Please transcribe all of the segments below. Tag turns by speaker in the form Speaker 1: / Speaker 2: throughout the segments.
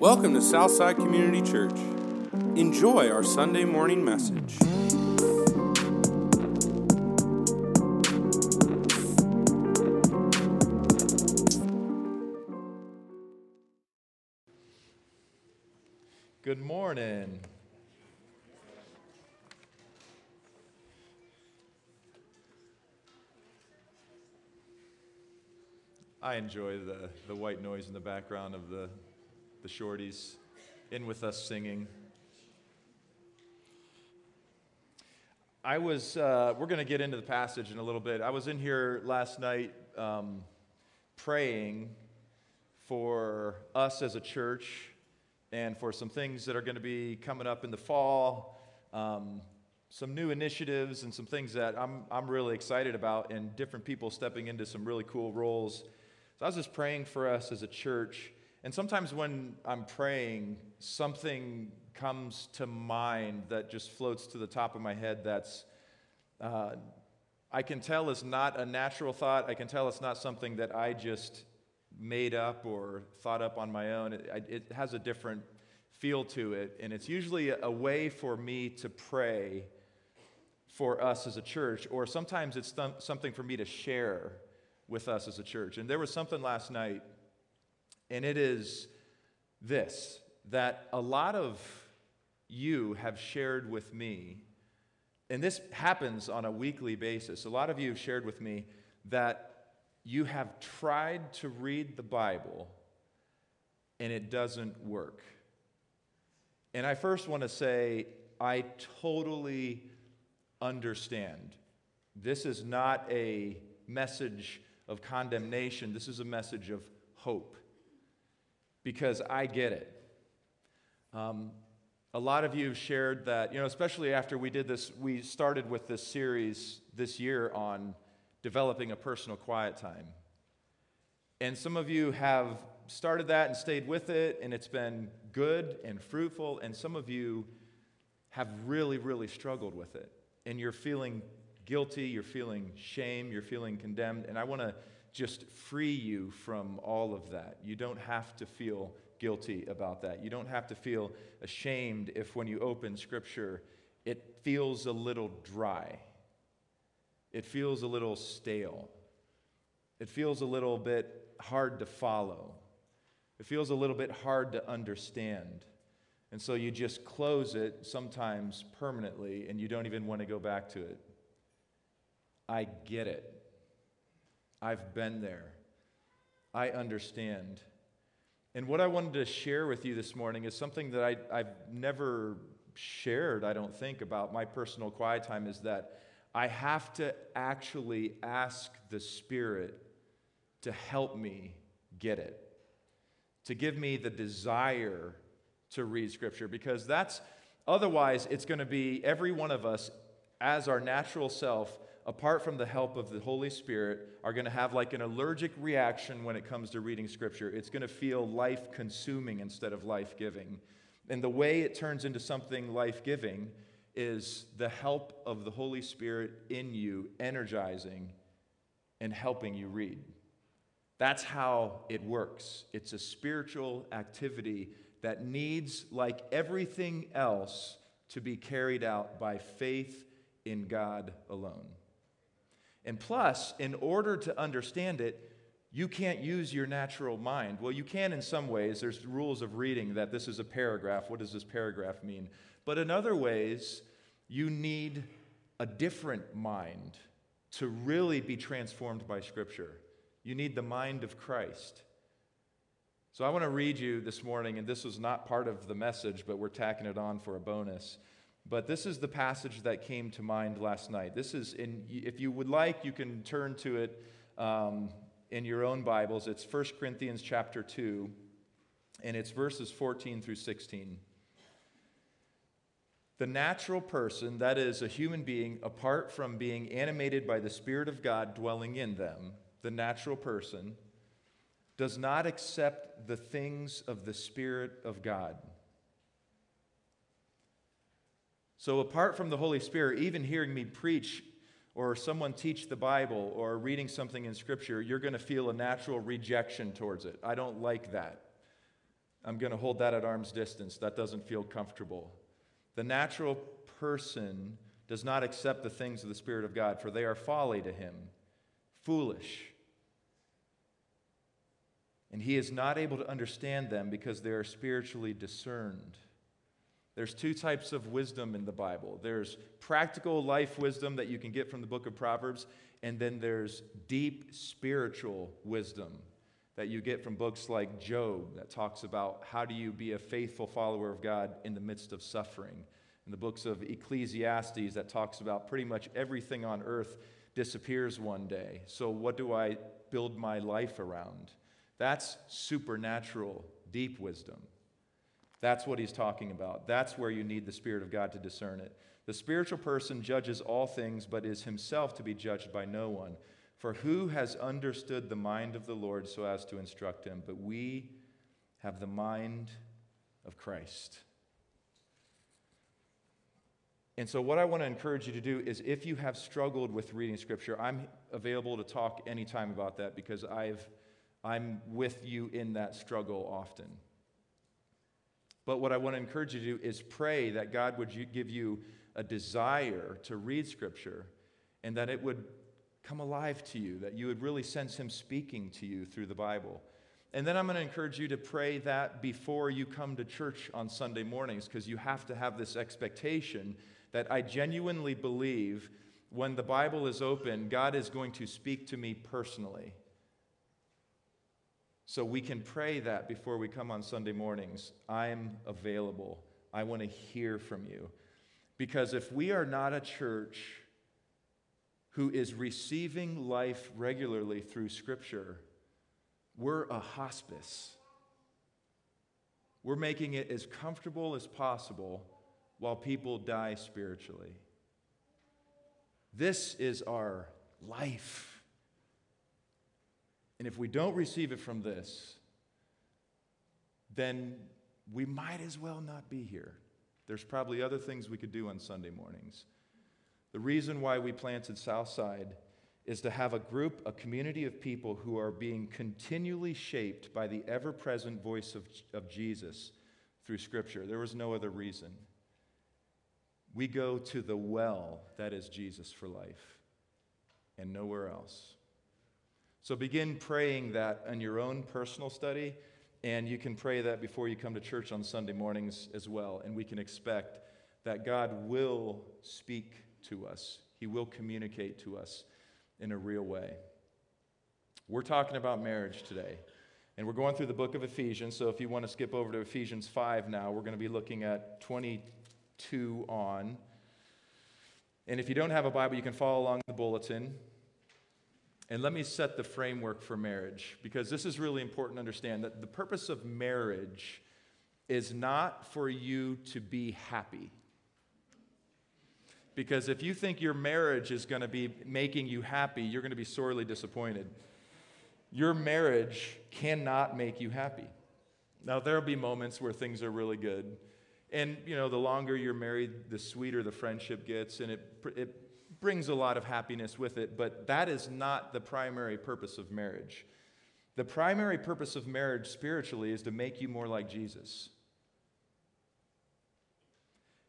Speaker 1: Welcome to Southside Community Church. Enjoy our Sunday morning message.
Speaker 2: Good morning. I enjoy the, the white noise in the background of the, the shorties in with us singing. I was, uh, we're going to get into the passage in a little bit. I was in here last night um, praying for us as a church and for some things that are going to be coming up in the fall, um, some new initiatives, and some things that I'm, I'm really excited about, and different people stepping into some really cool roles. So I was just praying for us as a church. And sometimes when I'm praying, something comes to mind that just floats to the top of my head that's, uh, I can tell is not a natural thought. I can tell it's not something that I just made up or thought up on my own. It, it has a different feel to it. And it's usually a way for me to pray for us as a church, or sometimes it's th- something for me to share with us as a church. And there was something last night, and it is this that a lot of you have shared with me, and this happens on a weekly basis. A lot of you have shared with me that you have tried to read the Bible and it doesn't work. And I first want to say, I totally understand. This is not a message of condemnation, this is a message of hope because I get it. Um, a lot of you have shared that, you know, especially after we did this, we started with this series this year on developing a personal quiet time. And some of you have started that and stayed with it, and it's been good and fruitful. And some of you have really, really struggled with it. And you're feeling guilty, you're feeling shame, you're feeling condemned. And I want to just free you from all of that. You don't have to feel guilty about that. You don't have to feel ashamed if when you open Scripture, it feels a little dry. It feels a little stale. It feels a little bit hard to follow. It feels a little bit hard to understand. And so you just close it sometimes permanently and you don't even want to go back to it. I get it. I've been there. I understand. And what I wanted to share with you this morning is something that I, I've never shared, I don't think, about my personal quiet time is that I have to actually ask the Spirit to help me get it, to give me the desire to read Scripture, because that's otherwise it's going to be every one of us as our natural self apart from the help of the Holy Spirit, are going to have like an allergic reaction when it comes to reading Scripture. It's going to feel life consuming instead of life giving. And the way it turns into something life giving is the help of the Holy Spirit in you, energizing and helping you read. That's how it works. It's a spiritual activity that needs, like everything else, to be carried out by faith in God alone. And plus, in order to understand it, you can't use your natural mind. Well, you can in some ways. There's rules of reading that this is a paragraph. What does this paragraph mean? But in other ways, you need a different mind to really be transformed by Scripture. You need the mind of Christ. So I want to read you this morning, and this was not part of the message, but we're tacking it on for a bonus. But this is the passage that came to mind last night. This is, in, if you would like, you can turn to it um, in your own Bibles. It's 1 Corinthians chapter 2, and it's verses 14 through 16. The natural person, that is, a human being, apart from being animated by the Spirit of God dwelling in them, the natural person, does not accept the things of the Spirit of God so, apart from the Holy Spirit, even hearing me preach or someone teach the Bible or reading something in Scripture, you're going to feel a natural rejection towards it. I don't like that. I'm going to hold that at arm's distance. That doesn't feel comfortable. The natural person does not accept the things of the Spirit of God, for they are folly to him, foolish. And he is not able to understand them because they are spiritually discerned. There's two types of wisdom in the Bible there's practical life wisdom that you can get from the book of Proverbs, and then there's deep spiritual wisdom that you get from books like Job that talks about how do you be a faithful follower of God in the midst of suffering. In the books of Ecclesiastes that talks about pretty much everything on earth disappears one day. So what do I build my life around? That's supernatural deep wisdom. That's what he's talking about. That's where you need the Spirit of God to discern it. The spiritual person judges all things, but is himself to be judged by no one. For who has understood the mind of the Lord so as to instruct him? But we have the mind of Christ. And so, what I want to encourage you to do is if you have struggled with reading Scripture, I'm available to talk anytime about that because I've, I'm with you in that struggle often. But what I want to encourage you to do is pray that God would give you a desire to read Scripture and that it would come alive to you, that you would really sense Him speaking to you through the Bible. And then I'm going to encourage you to pray that before you come to church on Sunday mornings, because you have to have this expectation that I genuinely believe when the Bible is open, God is going to speak to me personally. So we can pray that before we come on Sunday mornings. I'm available. I want to hear from you. Because if we are not a church who is receiving life regularly through Scripture, we're a hospice. We're making it as comfortable as possible while people die spiritually. This is our life. And if we don't receive it from this, then we might as well not be here. There's probably other things we could do on Sunday mornings. The reason why we planted Southside is to have a group, a community of people who are being continually shaped by the ever present voice of, of Jesus through Scripture. There was no other reason. We go to the well that is Jesus for life and nowhere else. So begin praying that in your own personal study and you can pray that before you come to church on Sunday mornings as well. And we can expect that God will speak to us, He will communicate to us in a real way. We're talking about marriage today. And we're going through the book of Ephesians. So if you want to skip over to Ephesians 5 now, we're going to be looking at 22 on. And if you don't have a Bible, you can follow along the bulletin. And let me set the framework for marriage because this is really important to understand that the purpose of marriage is not for you to be happy. Because if you think your marriage is going to be making you happy, you're going to be sorely disappointed. Your marriage cannot make you happy. Now, there'll be moments where things are really good. And, you know, the longer you're married, the sweeter the friendship gets, and it, it brings a lot of happiness with it, but that is not the primary purpose of marriage. The primary purpose of marriage spiritually is to make you more like Jesus.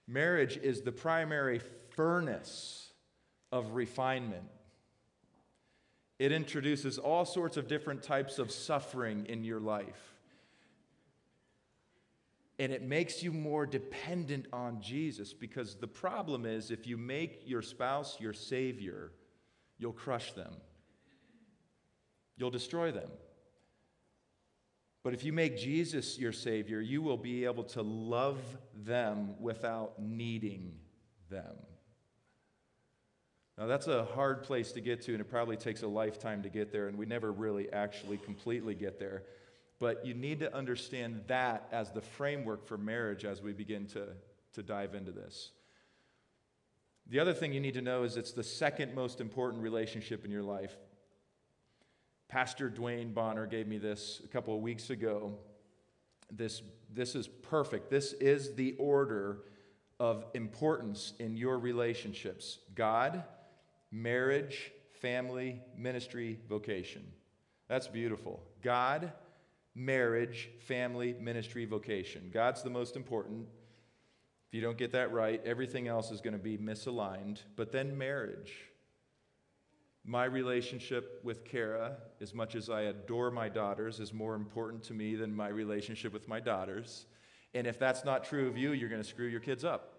Speaker 2: Marriage is the primary furnace of refinement. It introduces all sorts of different types of suffering in your life and it makes you more dependent on Jesus because the problem is if you make your spouse your savior, you'll crush them, you'll destroy them. But if you make Jesus your savior, you will be able to love them without needing them. Now, that's a hard place to get to, and it probably takes a lifetime to get there, and we never really actually completely get there. But you need to understand that as the framework for marriage as we begin to, to dive into this. The other thing you need to know is it's the second most important relationship in your life. Pastor Dwayne Bonner gave me this a couple of weeks ago. This, this is perfect. This is the order of importance in your relationships God, marriage, family, ministry, vocation. That's beautiful. God, marriage, family, ministry, vocation. God's the most important. If you don't get that right, everything else is going to be misaligned. But then marriage. My relationship with Kara, as much as I adore my daughters, is more important to me than my relationship with my daughters. And if that's not true of you, you're going to screw your kids up.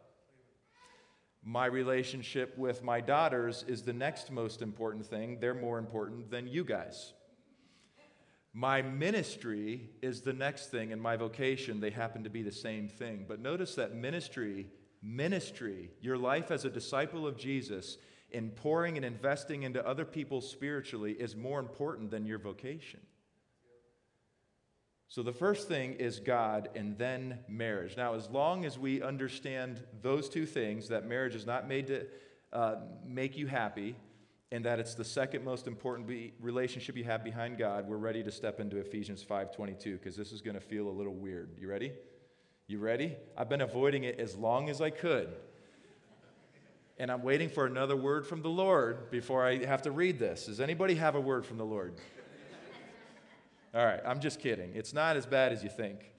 Speaker 2: My relationship with my daughters is the next most important thing. They're more important than you guys. My ministry is the next thing, and my vocation, they happen to be the same thing. But notice that ministry, ministry, your life as a disciple of Jesus, in pouring and investing into other people spiritually, is more important than your vocation. So the first thing is God and then marriage. Now, as long as we understand those two things, that marriage is not made to uh, make you happy, and that it's the second most important be- relationship you have behind God, we're ready to step into Ephesians 5:22 because this is going to feel a little weird. You ready? You ready? I've been avoiding it as long as I could. And I'm waiting for another word from the Lord before I have to read this. Does anybody have a word from the Lord? All right, I'm just kidding. It's not as bad as you think.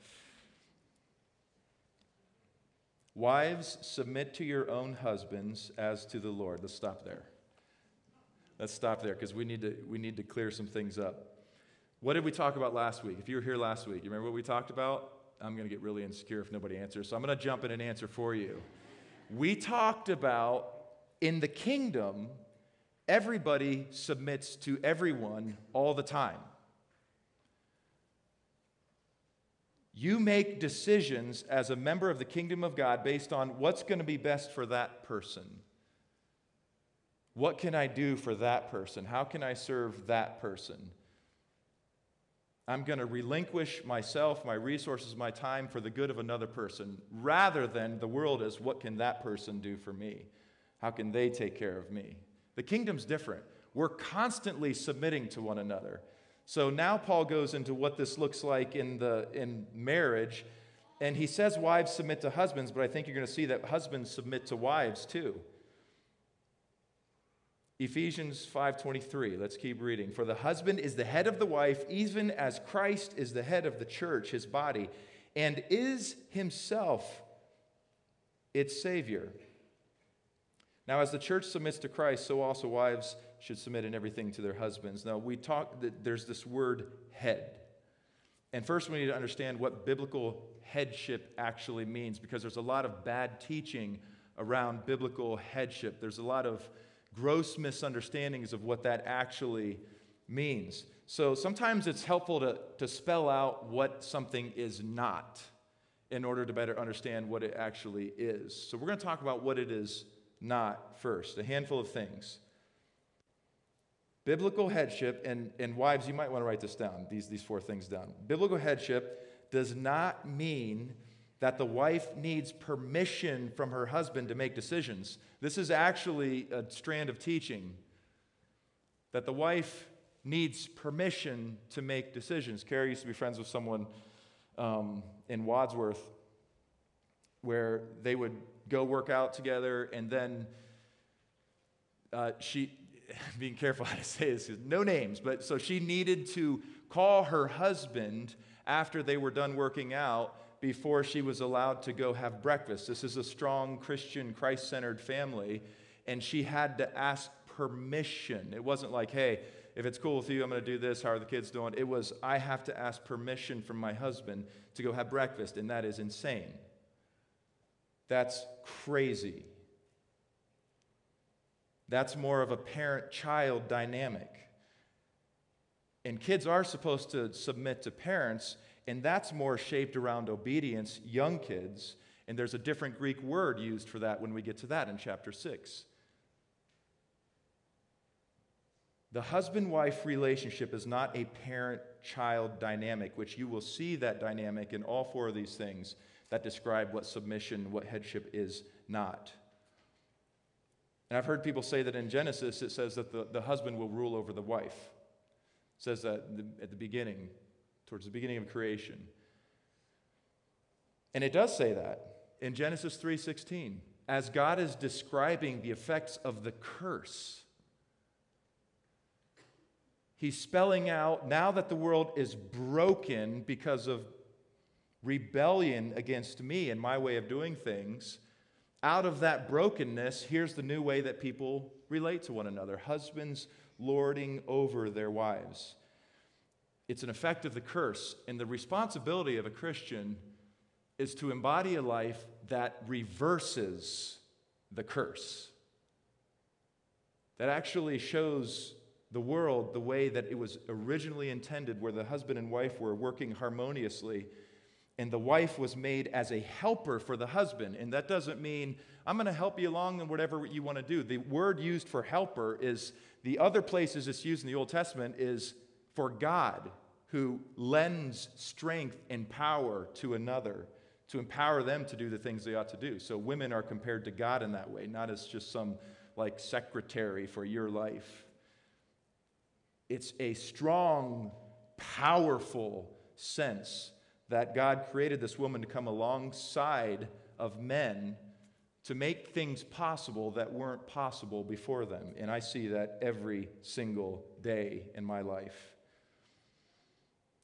Speaker 2: Wives, submit to your own husbands as to the Lord. Let's stop there. Let's stop there because we, need to, we need to clear some things up. What did we talk about last week? If you were here last week, you remember what we talked about? I'm going to get really insecure if nobody answers, so I'm going to jump in and answer for you. We talked about in the kingdom, everybody submits to everyone all the time. You make decisions as a member of the kingdom of God based on what's going to be best for that person. What can I do for that person? How can I serve that person? I'm going to relinquish myself, my resources, my time for the good of another person rather than the world as what can that person do for me? How can they take care of me? The kingdom's different. We're constantly submitting to one another. So now Paul goes into what this looks like in, the, in marriage. And he says wives submit to husbands, but I think you're going to see that husbands submit to wives too. Ephesians 5:23. Let's keep reading. For the husband is the head of the wife, even as Christ is the head of the church, his body, and is himself its savior. Now as the church submits to Christ, so also wives should submit in everything to their husbands. Now we talk that there's this word head. And first we need to understand what biblical headship actually means because there's a lot of bad teaching around biblical headship. There's a lot of gross misunderstandings of what that actually means. So sometimes it's helpful to, to spell out what something is not in order to better understand what it actually is. So we're going to talk about what it is not first, a handful of things. Biblical headship, and, and wives, you might want to write this down, these, these four things down. Biblical headship does not mean that the wife needs permission from her husband to make decisions. This is actually a strand of teaching that the wife needs permission to make decisions. Carrie used to be friends with someone um, in Wadsworth where they would go work out together and then uh, she, being careful how to say this, no names, but so she needed to call her husband after they were done working out before she was allowed to go have breakfast. This is a strong Christian, Christ centered family, and she had to ask permission. It wasn't like, hey, if it's cool with you, I'm going to do this. How are the kids doing? It was, I have to ask permission from my husband to go have breakfast, and that is insane. That's crazy. That's more of a parent child dynamic. And kids are supposed to submit to parents, and that's more shaped around obedience, young kids. And there's a different Greek word used for that when we get to that in chapter 6. The husband wife relationship is not a parent child dynamic, which you will see that dynamic in all four of these things that describe what submission, what headship is not. And I've heard people say that in Genesis it says that the, the husband will rule over the wife. It says that at the beginning, towards the beginning of creation. And it does say that in Genesis 3:16 as God is describing the effects of the curse. He's spelling out now that the world is broken because of rebellion against me and my way of doing things, out of that brokenness, here's the new way that people relate to one another husbands lording over their wives. It's an effect of the curse, and the responsibility of a Christian is to embody a life that reverses the curse, that actually shows the world the way that it was originally intended, where the husband and wife were working harmoniously and the wife was made as a helper for the husband. And that doesn't mean I'm going to help you along in whatever you want to do. The word used for helper is the other places it's used in the Old Testament is for God who lends strength and power to another to empower them to do the things they ought to do. So women are compared to God in that way, not as just some like secretary for your life. It's a strong, powerful sense that God created this woman to come alongside of men to make things possible that weren't possible before them. And I see that every single day in my life.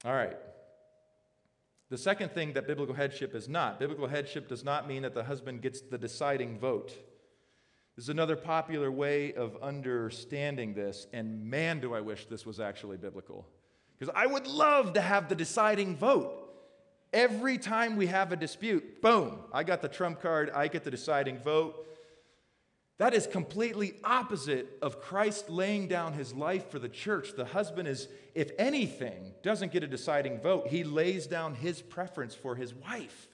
Speaker 2: All right. The second thing that biblical headship is not biblical headship does not mean that the husband gets the deciding vote. This is another popular way of understanding this, and man, do I wish this was actually biblical. Because I would love to have the deciding vote. Every time we have a dispute, boom, I got the trump card, I get the deciding vote. That is completely opposite of Christ laying down his life for the church. The husband is, if anything, doesn't get a deciding vote. He lays down his preference for his wife.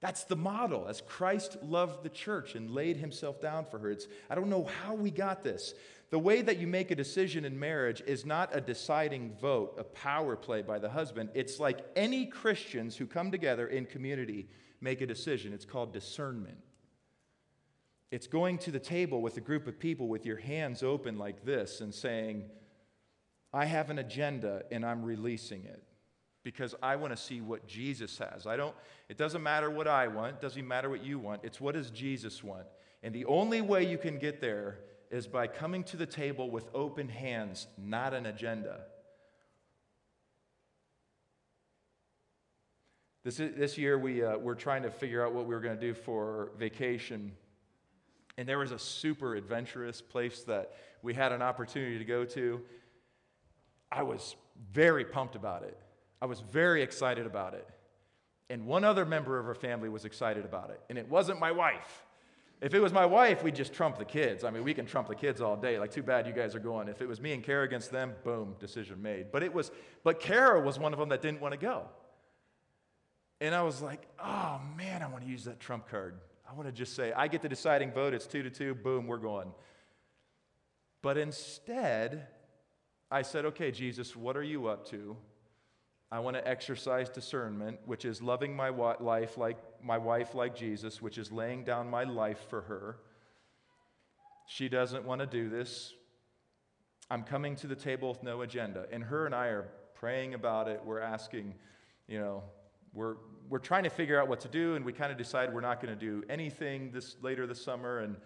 Speaker 2: That's the model, as Christ loved the church and laid himself down for her. It's, I don't know how we got this. The way that you make a decision in marriage is not a deciding vote, a power play by the husband. It's like any Christians who come together in community make a decision. It's called discernment. It's going to the table with a group of people with your hands open like this and saying, I have an agenda and I'm releasing it because I want to see what Jesus has. I don't it doesn't matter what I want, it doesn't matter what you want. It's what does Jesus want? And the only way you can get there is by coming to the table with open hands, not an agenda. This, this year, we, uh, we're trying to figure out what we were going to do for vacation. And there was a super adventurous place that we had an opportunity to go to. I was very pumped about it. I was very excited about it. And one other member of our family was excited about it. And it wasn't my wife. If it was my wife, we'd just trump the kids. I mean, we can trump the kids all day. Like, too bad you guys are going. If it was me and Kara against them, boom, decision made. But it was, but Kara was one of them that didn't want to go. And I was like, oh man, I want to use that trump card. I want to just say, I get the deciding vote. It's two to two. Boom, we're going. But instead, I said, okay, Jesus, what are you up to? I want to exercise discernment, which is loving my life like my wife like Jesus, which is laying down my life for her. She doesn't want to do this. I'm coming to the table with no agenda. And her and I are praying about it. We're asking, you know, we're, we're trying to figure out what to do, and we kind of decide we're not going to do anything this later this summer. And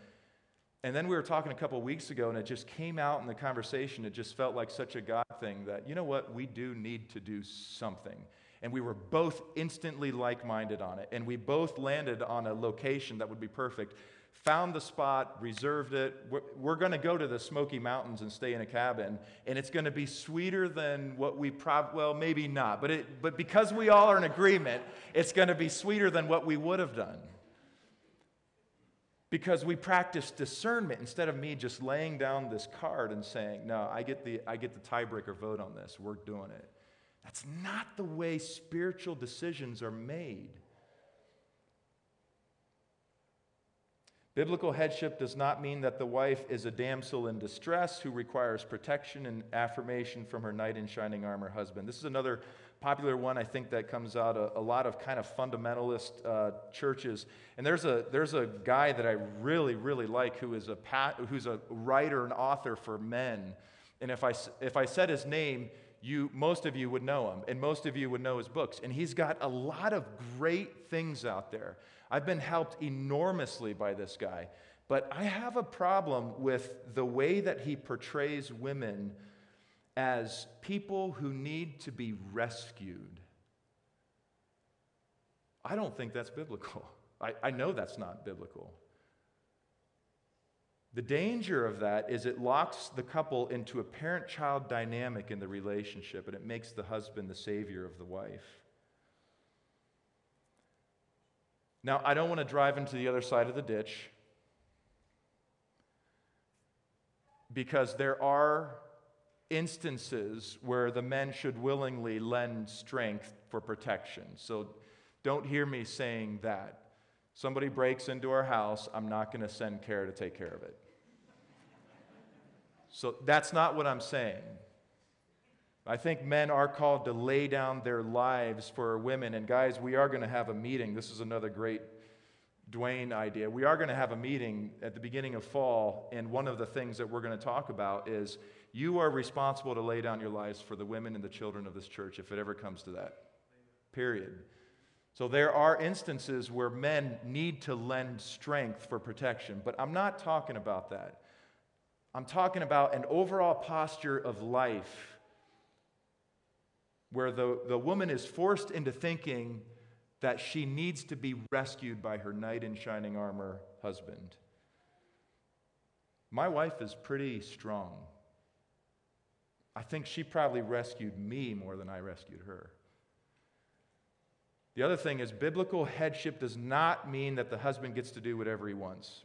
Speaker 2: and then we were talking a couple weeks ago, and it just came out in the conversation. It just felt like such a God thing that, you know what, we do need to do something. And we were both instantly like minded on it. And we both landed on a location that would be perfect. Found the spot, reserved it. We're, we're going to go to the Smoky Mountains and stay in a cabin. And it's going to be sweeter than what we probably, well, maybe not. But, it, but because we all are in agreement, it's going to be sweeter than what we would have done because we practice discernment instead of me just laying down this card and saying, No, I get the, I get the tiebreaker vote on this. We're doing it. That's not the way spiritual decisions are made. Biblical headship does not mean that the wife is a damsel in distress who requires protection and affirmation from her knight in shining armor husband. This is another popular one I think that comes out a, a lot of kind of fundamentalist uh, churches. And there's a there's a guy that I really really like who is a who's a writer and author for men. And if I if I said his name, you most of you would know him, and most of you would know his books. And he's got a lot of great things out there. I've been helped enormously by this guy. But I have a problem with the way that he portrays women as people who need to be rescued. I don't think that's biblical. I, I know that's not biblical. The danger of that is it locks the couple into a parent child dynamic in the relationship and it makes the husband the savior of the wife. Now, I don't want to drive into the other side of the ditch because there are instances where the men should willingly lend strength for protection. So don't hear me saying that. Somebody breaks into our house, I'm not going to send Kara to take care of it. So that's not what I'm saying. I think men are called to lay down their lives for women. And guys, we are going to have a meeting. This is another great Dwayne idea. We are going to have a meeting at the beginning of fall, and one of the things that we're going to talk about is you are responsible to lay down your lives for the women and the children of this church if it ever comes to that. Period. So there are instances where men need to lend strength for protection, but I'm not talking about that. I'm talking about an overall posture of life where the, the woman is forced into thinking that she needs to be rescued by her knight in shining armor husband. My wife is pretty strong. I think she probably rescued me more than I rescued her. The other thing is, biblical headship does not mean that the husband gets to do whatever he wants.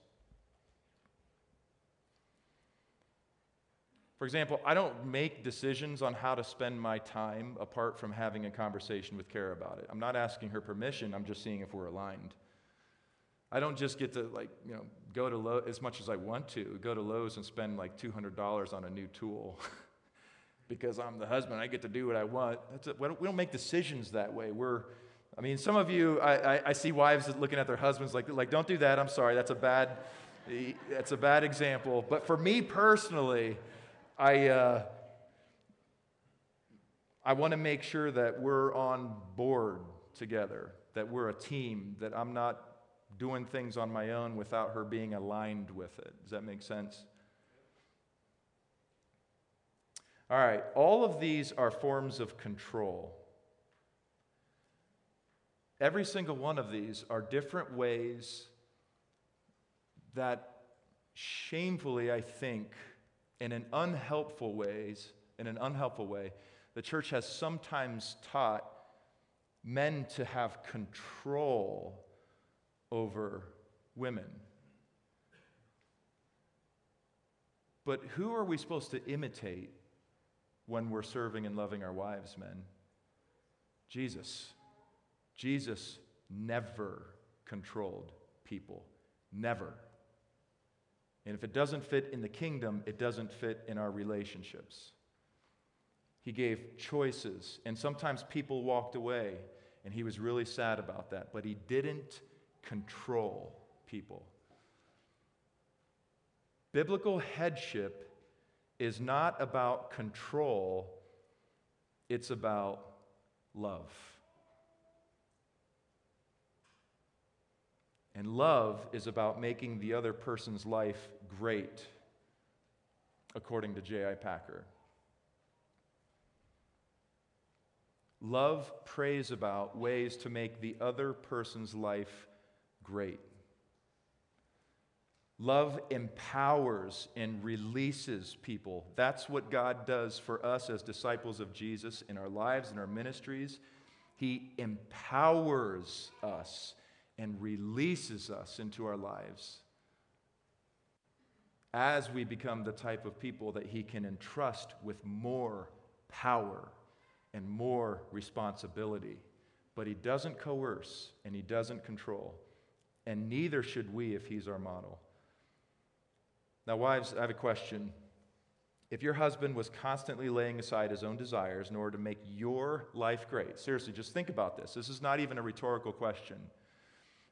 Speaker 2: For example, I don't make decisions on how to spend my time apart from having a conversation with Kara about it. I'm not asking her permission, I'm just seeing if we're aligned. I don't just get to like, you know, go to Lowe's as much as I want to, go to Lowe's and spend like $200 on a new tool. because I'm the husband, I get to do what I want. A, we don't make decisions that way. We're, I mean, some of you, I, I, I, see wives looking at their husbands like, like, don't do that. I'm sorry, that's a bad, that's a bad example. But for me personally, I, uh, I want to make sure that we're on board together, that we're a team, that I'm not doing things on my own without her being aligned with it. Does that make sense? All right, all of these are forms of control. Every single one of these are different ways that shamefully, I think, in an unhelpful ways, in an unhelpful way, the church has sometimes taught men to have control over women. But who are we supposed to imitate when we're serving and loving our wives, men? Jesus. Jesus never controlled people. Never. And if it doesn't fit in the kingdom, it doesn't fit in our relationships. He gave choices, and sometimes people walked away, and he was really sad about that, but he didn't control people. Biblical headship is not about control, it's about love. And love is about making the other person's life great, according to J.I. Packer. Love prays about ways to make the other person's life great. Love empowers and releases people. That's what God does for us as disciples of Jesus in our lives and our ministries. He empowers us and releases us into our lives as we become the type of people that He can entrust with more power and more responsibility. But He doesn't coerce and He doesn't control. And neither should we if He's our model. Now, wives, I have a question. If your husband was constantly laying aside his own desires in order to make your life great, seriously, just think about this. This is not even a rhetorical question.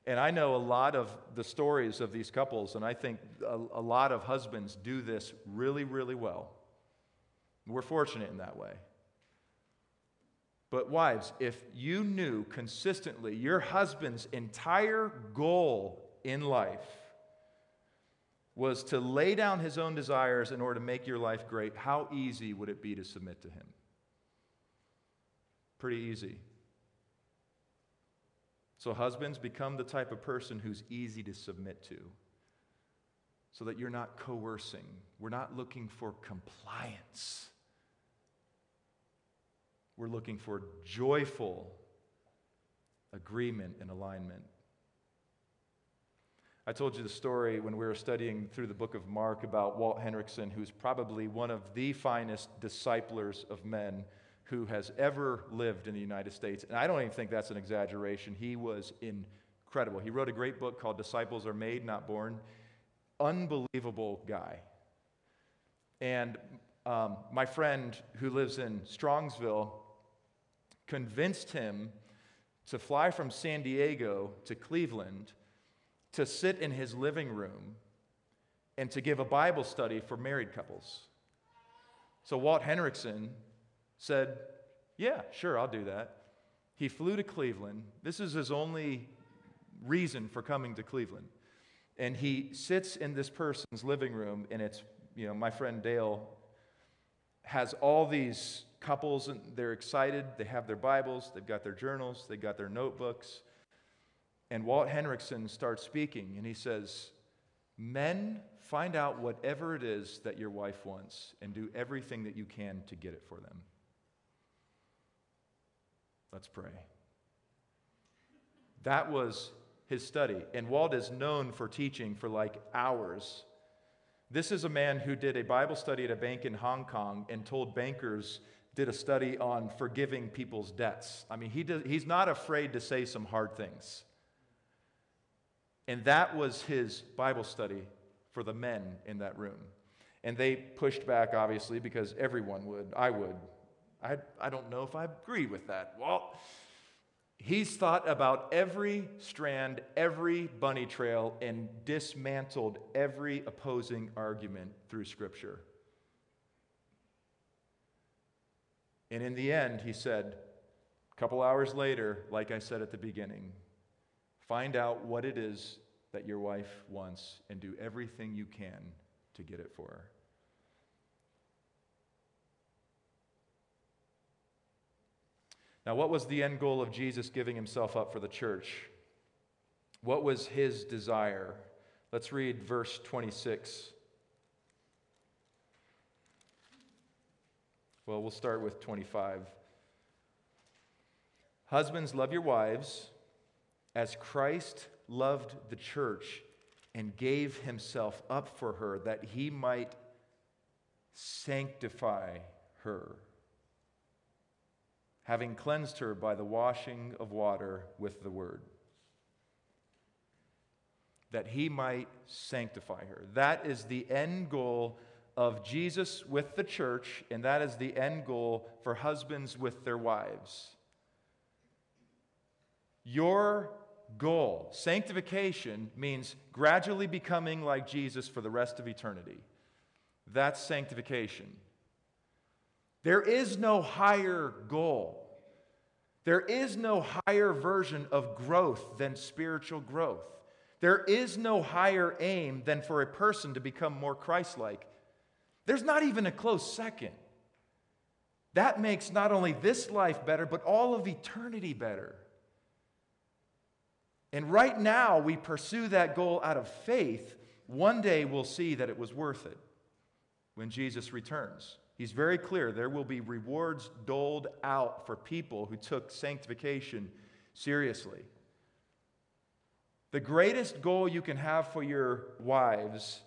Speaker 2: And I know a lot of the stories of these couples, and I think a, a lot of husbands do this really, really well. We're fortunate in that way. But, wives, if you knew consistently your husband's entire goal in life was to lay down his own desires in order to make your life great, how easy would it be to submit to him? Pretty easy. So, husbands, become the type of person who's easy to submit to so that you're not coercing. We're not looking for compliance. We're looking for joyful agreement and alignment. I told you the story when we were studying through the book of Mark about Walt Henrichsen, who's probably one of the finest disciplers of men who has ever lived in the United States. And I don't even think that's an exaggeration. He was incredible. He wrote a great book called Disciples Are Made, Not Born. Unbelievable guy. And um, my friend who lives in Strongsville convinced him to fly from San Diego to Cleveland to sit in his living room and to give a Bible study for married couples. So Walt Henrichsen said, Yeah, sure, I'll do that. He flew to Cleveland. This is his only reason for coming to Cleveland. And he sits in this person's living room, and it's, you know, my friend Dale has all these couples, and they're excited. They have their Bibles, they've got their journals, they've got their notebooks. And Walt Henrichsen starts speaking, and he says, Men, find out whatever it is that your wife wants and do everything that you can to get it for them. Let's pray. That was his study. And Walt is known for teaching for like hours. This is a man who did a Bible study at a bank in Hong Kong and told bankers, did a study on forgiving people's debts. I mean, he does, he's not afraid to say some hard things. And that was his Bible study for the men in that room. And they pushed back, obviously, because everyone would. I would. I, I don't know if I agree with that. Well, he's thought about every strand, every bunny trail, and dismantled every opposing argument through Scripture. And in the end, he said, a couple hours later, like I said at the beginning, find out what it is that your wife wants and do everything you can to get it for her. Now, what was the end goal of Jesus giving himself up for the church? What was his desire? Let's read verse 26. Well, we'll start with 25. Husbands, love your wives as Christ loved the church and gave himself up for her that he might sanctify her, having cleansed her by the washing of water with the word. That he might sanctify her. That is the end goal of Jesus with the church, and that is the end goal for husbands with their wives. Your goal, sanctification, means gradually becoming like Jesus for the rest of eternity. That's sanctification. There is no higher goal. There is no higher version of growth than spiritual growth. There is no higher aim than for a person to become more Christ like. There's not even a close second. That makes not only this life better, but all of eternity better. And right now, we pursue that goal out of faith. One day, we'll see that it was worth it when Jesus returns. He's very clear there will be rewards doled out for people who took sanctification seriously. The greatest goal you can have for your wives,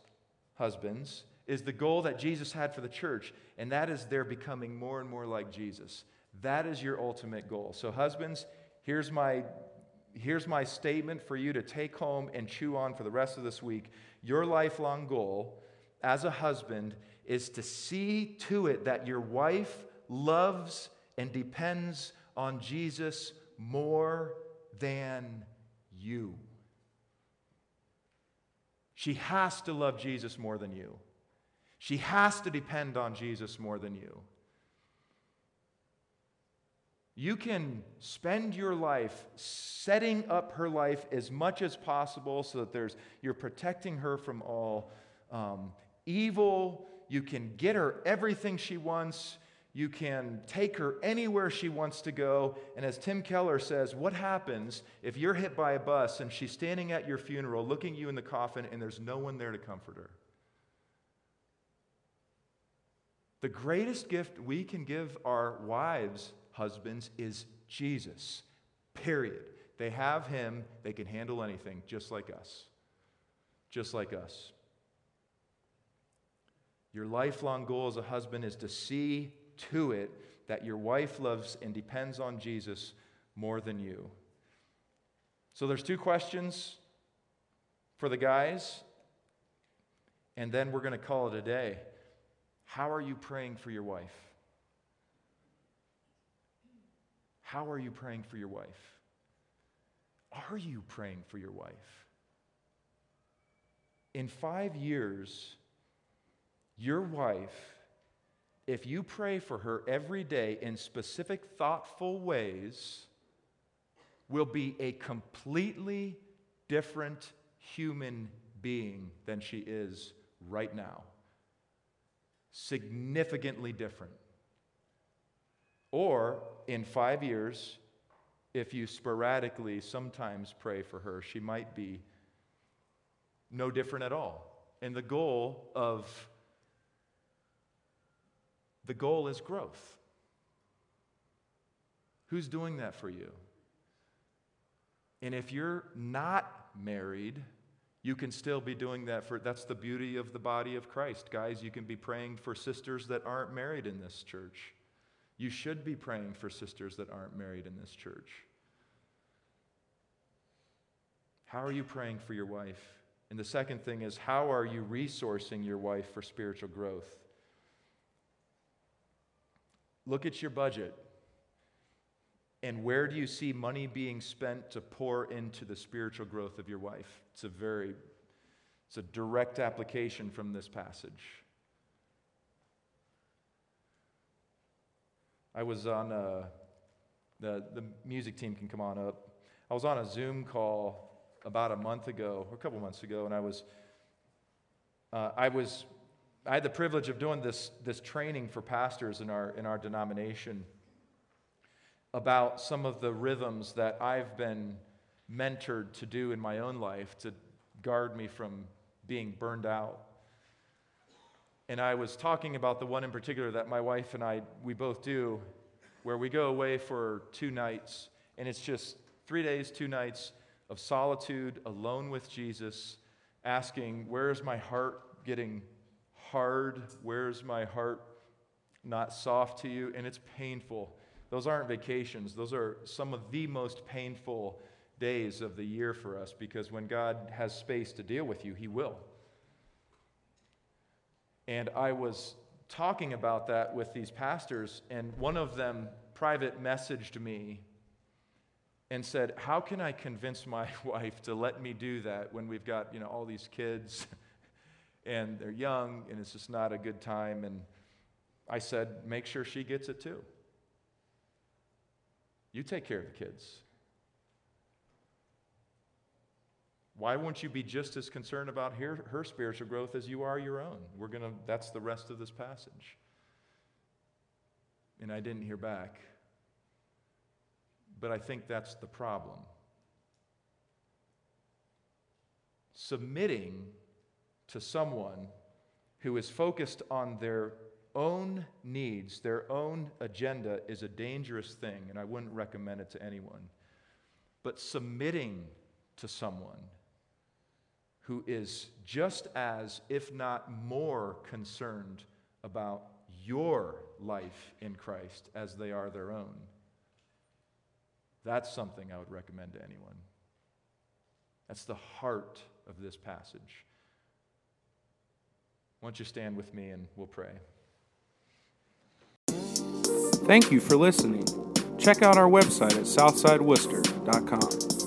Speaker 2: husbands, is the goal that Jesus had for the church, and that is they're becoming more and more like Jesus. That is your ultimate goal. So, husbands, here's my, here's my statement for you to take home and chew on for the rest of this week. Your lifelong goal as a husband is to see to it that your wife loves and depends on Jesus more than you. She has to love Jesus more than you. She has to depend on Jesus more than you. You can spend your life setting up her life as much as possible so that there's, you're protecting her from all um, evil. You can get her everything she wants. You can take her anywhere she wants to go. And as Tim Keller says, what happens if you're hit by a bus and she's standing at your funeral looking you in the coffin and there's no one there to comfort her? The greatest gift we can give our wives, husbands, is Jesus. Period. They have him, they can handle anything, just like us. Just like us. Your lifelong goal as a husband is to see to it that your wife loves and depends on Jesus more than you. So there's two questions for the guys, and then we're going to call it a day. How are you praying for your wife? How are you praying for your wife? Are you praying for your wife? In five years, your wife, if you pray for her every day in specific, thoughtful ways, will be a completely different human being than she is right now significantly different. Or in five years, if you sporadically sometimes pray for her, she might be no different at all. And the goal of the goal is growth. Who's doing that for you? And if you're not married, you can still be doing that for that's the beauty of the body of Christ. Guys, you can be praying for sisters that aren't married in this church. You should be praying for sisters that aren't married in this church. How are you praying for your wife? And the second thing is, how are you resourcing your wife for spiritual growth? Look at your budget. And where do you see money being spent to pour into the spiritual growth of your wife? It's a very it's a direct application from this passage. I was on a, the, the music team can come on up. I was on a Zoom call about a month ago, or a couple months ago, and I was, uh, I was, I had the privilege of doing this, this training for pastors in our, in our denomination about some of the rhythms that I've been mentored to do in my own life to guard me from being burned out. And I was talking about the one in particular that my wife and I, we both do, where we go away for two nights, and it's just three days, two nights of solitude, alone with Jesus, asking, Where's my heart getting hard? Where's my heart not soft to you? And it's painful. Those aren't vacations, those are some of the most painful days of the year for us because when God has space to deal with you, He will. And I was talking about that with these pastors, and one of them private messaged me and said, How can I convince my wife to let me do that when we've got you know, all these kids and they're young and it's just not a good time? And I said, Make sure she gets it too. You take care of the kids. Why won't you be just as concerned about her, her spiritual growth as you are your own? We're going to, that's the rest of this passage. And I didn't hear back. But I think that's the problem. Submitting to someone who is focused on their own needs, their own agenda, is a dangerous thing, and I wouldn't recommend it to anyone. But submitting to someone who is just as, if not more, concerned about your life in Christ as they are their own, that's something I would recommend to anyone. That's the heart of this passage. Why don't you stand with me and we'll pray?
Speaker 1: Thank you for listening. Check out our website at southsideworcester.com.